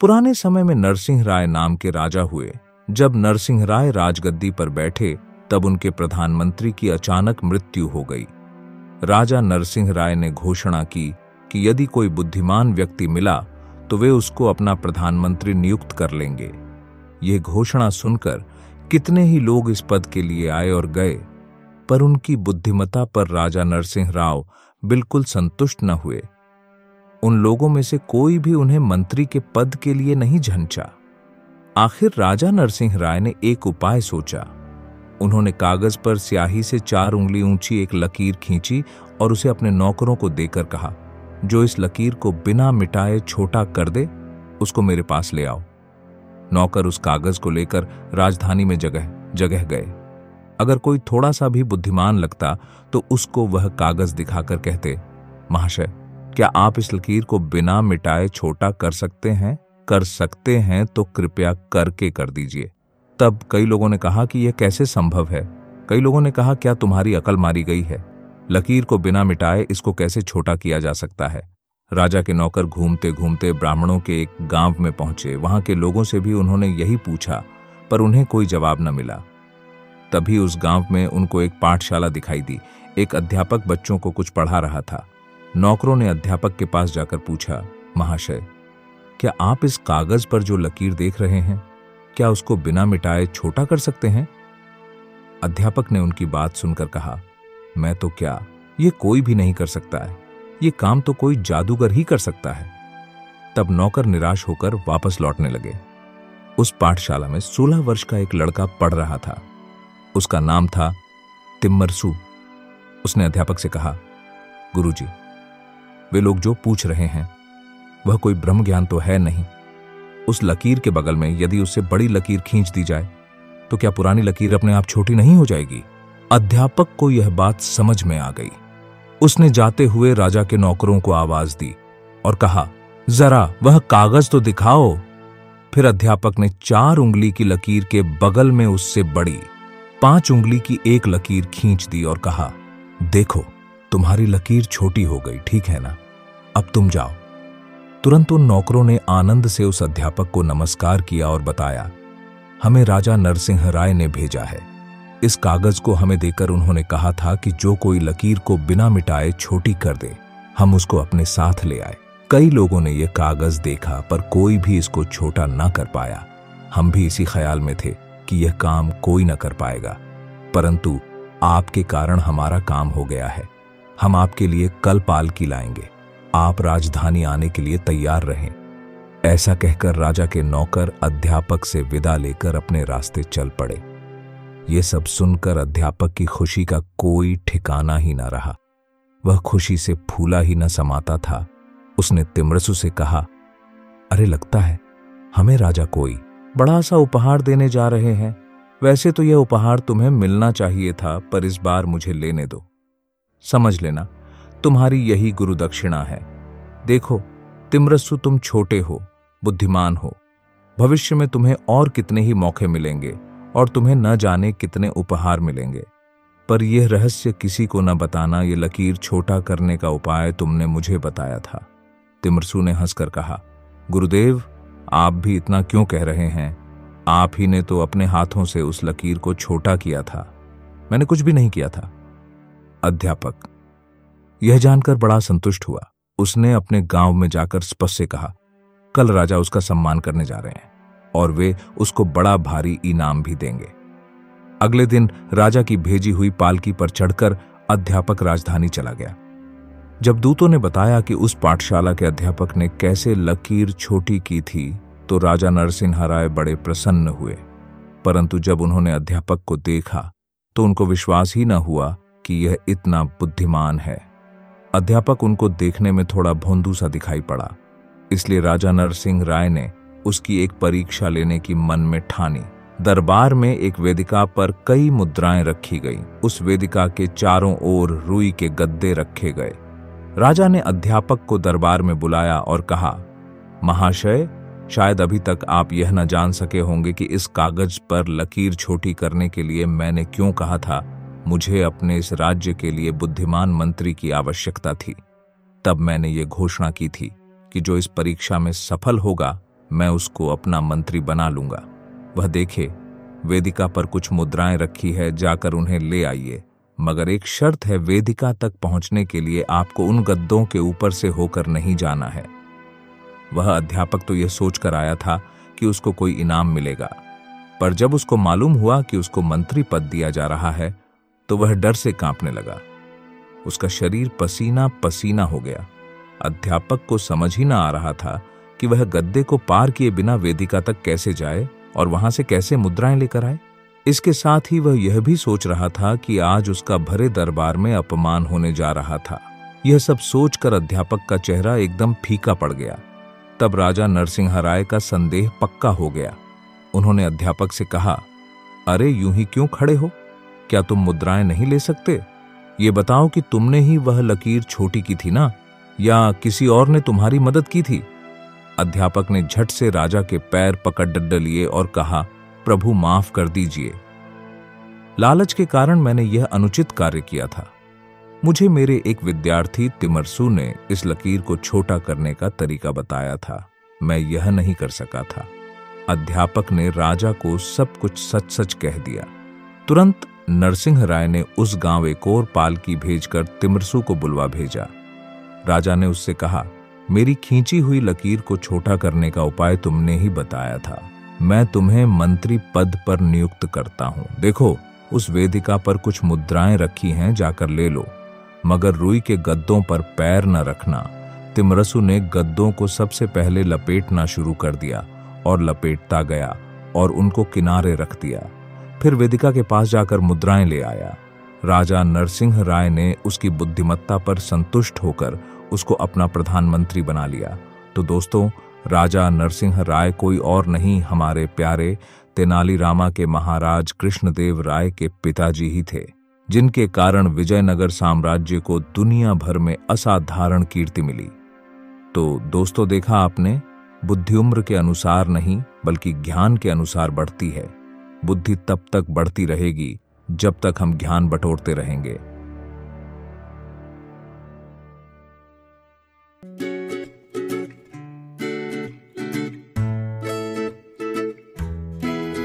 पुराने समय में नरसिंह राय नाम के राजा हुए। जब नरसिंह राय राजगद्दी पर बैठे, तब उनके प्रधानमंत्री की अचानक मृत्यु हो गई। राजा नरसिंह राय ने घोषणा की कि यदि कोई बुद्धिमान व्यक्ति मिला तो वे उसको अपना प्रधानमंत्री नियुक्त कर लेंगे। यह घोषणा सुनकर कितने ही लोग इस पद के लिए आए और गए, पर उनकी बुद्धिमता पर राजा नरसिंह राव बिल्कुल संतुष्ट न हुए। उन लोगों में से कोई भी उन्हें मंत्री के पद के लिए नहीं झंझा। आखिर राजा नरसिंह राय ने एक उपाय सोचा। उन्होंने कागज़ पर स्याही से चार उंगली ऊँची एक लकीर खींची और उसे अपने नौकरों को देकर कहा, जो इस लकीर को बिना मिटाए छोटा कर दे, उसको मेरे पास ले आओ। नौकर उस कागज़ को लेकर राजधानी में जगह जगह गए। अगर कोई थोड़ा सा भी बुद्धिमान लगता तो उसको वह कागज़ दिखाकर कहते, महाशय क्या आप इस लकीर को बिना मिटाए छोटा कर सकते हैं? कर सकते हैं तो कृपया करके कर दीजिए। तब कई लोगों ने कहा कि यह कैसे संभव है? कई लोगों ने कहा, क्या तुम्हारी अकल मारी गई है? लकीर को बिना मिटाए इसको कैसे छोटा किया जा सकता है? राजा के नौकर घूमते घूमते ब्राह्मणों के एक गाँव में पहुँचे। वहाँ के लोगों से भी उन्होंने यही पूछा, पर उन्हें कोई जवाब न मिला। तभी उस गाँव में उनको एक पाठशाला दिखाई दी। एक अध्यापक बच्चों को कुछ पढ़ा रहा था। नौकरों ने अध्यापक के पास जाकर पूछा महाशय क्या आप इस कागज़ पर जो लकीर देख रहे हैं क्या उसको बिना मिटाए छोटा कर सकते हैं? अध्यापक ने उनकी बात सुनकर कहा मैं तो क्या ये कोई भी नहीं कर सकता है ये काम तो कोई जादूगर ही कर सकता है। तब नौकर निराश होकर वापस लौटने लगे। उस पाठशाला में सोलह वर्ष का एक लड़का पढ़ रहा था। उसका नाम था तिम्मरसू। उसने अध्यापक से कहा गुरुजी, वे लोग जो पूछ रहे हैं, वह कोई ब्रह्म ज्ञान तो है नहीं। उस लकीर के बगल में यदि उससे बड़ी लकीर खींच दी जाए तो क्या पुरानी लकीर अपने आप छोटी नहीं हो जाएगी? अध्यापक को यह बात समझ में आ गई। उसने जाते हुए राजा के नौकरों को आवाज़ दी और कहा, जरा, वह कागज़ तो दिखाओ। फिर अध्यापक ने चार उंगली की लकीर के बगल में उससे बड़ी, पाँच उंगली की एक लकीर खींच दी और कहा, देखो, तुम्हारी लकीर छोटी हो गई, ठीक है ना? अब तुम जाओ। तुरंत उन नौकरों ने आनंद से उस अध्यापक को नमस्कार किया और बताया, हमें राजा नरसिंह राय ने भेजा है। इस कागज़ को हमें देकर उन्होंने कहा था कि जो कोई लकीर को बिना मिटाए छोटी कर दे, हम उसको अपने साथ ले आए। कई लोगों ने यह कागज़ देखा, पर कोई भी इसको छोटा ना कर पाया। हम भी इसी ख्याल में थे कि यह काम कोई न कर पाएगा। परंतु आपके कारण हमारा काम हो गया है। हम आपके लिए कल पाल की लाएँगे। आप राजधानी आने के लिए तैयार रहें। ऐसा कहकर राजा के नौकर अध्यापक से विदा लेकर अपने रास्ते चल पड़े। ये सब सुनकर अध्यापक की खुशी का कोई ठिकाना ही न रहा। वह खुशी से फूला ही न समाता था। उसने तिमरसु से कहा, अरे, लगता है, हमें राजा कोई बड़ा सा उपहार देने जा रहे हैं। वैसे तो यह उपहार तुम्हें मिलना चाहिए था, पर इस बार मुझे लेने दो। समझ लेना तुम्हारी यही गुरु दक्षिणा है। देखो तिमरसु तुम छोटे हो, बुद्धिमान हो। भविष्य में तुम्हें और कितने ही मौके मिलेंगे और तुम्हें न जाने कितने उपहार मिलेंगे। पर यह रहस्य किसी को न बताना, ये लकीर छोटा करने का उपाय तुमने मुझे बताया था। तिमरसू ने हंसकर कहा, गुरुदेव, आप भी इतना क्यों कह रहे हैं? आप ही ने तो अपने हाथों से उस लकीर को छोटा किया था। मैंने कुछ भी नहीं किया था। अध्यापक यह जानकर बड़ा संतुष्ट हुआ। उसने अपने गाँव में जाकर स्पष्ट से कहा, कल राजा उसका सम्मान करने जा रहे हैं और वे उसको बड़ा भारी इनाम भी देंगे। अगले दिन राजा की भेजी हुई पालकी पर चढ़कर अध्यापक राजधानी चला गया। जब दूतों ने बताया कि उस पाठशाला के अध्यापक ने कैसे लकीर छोटी की थी तो राजा नरसिंह राय बड़े प्रसन्न हुए। परंतु जब उन्होंने अध्यापक को देखा तो उनको विश्वास ही न हुआ कि यह इतना बुद्धिमान है। अध्यापक उनको देखने में थोड़ा भोंदू सा दिखाई पड़ा। इसलिए राजा नरसिंह राय ने उसकी एक परीक्षा लेने की मन में ठानी। दरबार में एक वेदिका पर कई मुद्राएँ रखी गईं। उस वेदिका के चारों ओर रुई के गद्दे रखे गए। राजा ने अध्यापक को दरबार में बुलाया और कहा, महाशय, शायद अभी तक आप यह न जान सके होंगे कि इस कागज़ पर लकीर छोटी करने के लिए मैंने क्यों कहा था। मुझे अपने इस राज्य के लिए बुद्धिमान मंत्री की आवश्यकता थी। तब मैंने ये घोषणा की थी कि जो इस परीक्षा में सफल होगा, मैं उसको अपना मंत्री बना लूँगा। वह देखे, वेदिका पर कुछ मुद्राएँ रखी है, जाकर उन्हें ले आइए। मगर एक शर्त है, वेदिका तक पहुँचने के लिए आपको उन गद्दों के ऊपर से होकर नहीं जाना है। वह अध्यापक तो यह सोचकर आया था कि उसको कोई इनाम मिलेगा। पर जब उसको मालूम हुआ कि उसको मंत्री पद दिया जा रहा है तो वह डर से कांपने लगा। उसका शरीर पसीना पसीना हो गया। अध्यापक को समझ ही ना आ रहा था कि वह गद्दे को पार किए बिना वेदिका तक कैसे जाए और वहाँ से कैसे मुद्राएँ लेकर आए। इसके साथ ही वह यह भी सोच रहा था कि आज उसका भरे दरबार में अपमान होने जा रहा था। यह सब सोचकर अध्यापक का चेहरा एकदम फीका पड़ गया। तब राजा नरसिंह राय का संदेह पक्का हो गया। उन्होंने अध्यापक से कहा, अरे, यूँ ही क्यों खड़े हो? क्या तुम मुद्राएँ नहीं ले सकते? ये बताओ कि तुमने ही वह लकीर छोटी की थी ना? या किसी और ने तुम्हारी मदद की थी? अध्यापक ने झट से राजा के पैर पकड़ डड्ड लिए और कहा, प्रभु, माफ़ कर दीजिए। लालच के कारण मैंने यह अनुचित कार्य किया था। मुझे मेरे एक विद्यार्थी तिमरसू ने इस लकीर को छोटा करने का तरीका बताया था। मैं यह नहीं कर सका था। अध्यापक ने राजा को सब कुछ सच सच कह दिया। तुरंत नरसिंह राय ने उस गाँव एक और पालकी भेजकर तिमरसु को बुलवा भेजा। राजा ने उससे कहा, मेरी खींची हुई लकीर को छोटा करने का उपाय तुमने ही बताया था। मैं तुम्हें मंत्री पद पर नियुक्त करता हूँ। देखो, उस वेदिका पर कुछ मुद्राएँ रखी हैं, जाकर ले लो। मगर रुई के गद्दों पर पैर न रखना। तिमरसु ने गद्दों को सबसे पहले लपेटना शुरू कर दिया और लपेटता गया और उनको किनारे रख दिया। फिर वेदिका के पास जाकर मुद्राएँ ले आया। राजा नरसिंह राय ने उसकी बुद्धिमत्ता पर संतुष्ट होकर उसको अपना प्रधानमंत्री बना लिया। तो दोस्तों, राजा नरसिंह राय कोई और नहीं, हमारे प्यारे तेनालीरामा के महाराज कृष्णदेव राय के पिताजी ही थे, जिनके कारण विजयनगर साम्राज्य को दुनिया भर में असाधारण कीर्ति मिली। तो दोस्तों, देखा आपने बुद्धि उम्र के अनुसार नहीं, बल्कि ज्ञान के अनुसार बढ़ती है। बुद्धि तब तक बढ़ती रहेगी जब तक हम ज्ञान बटोरते रहेंगे।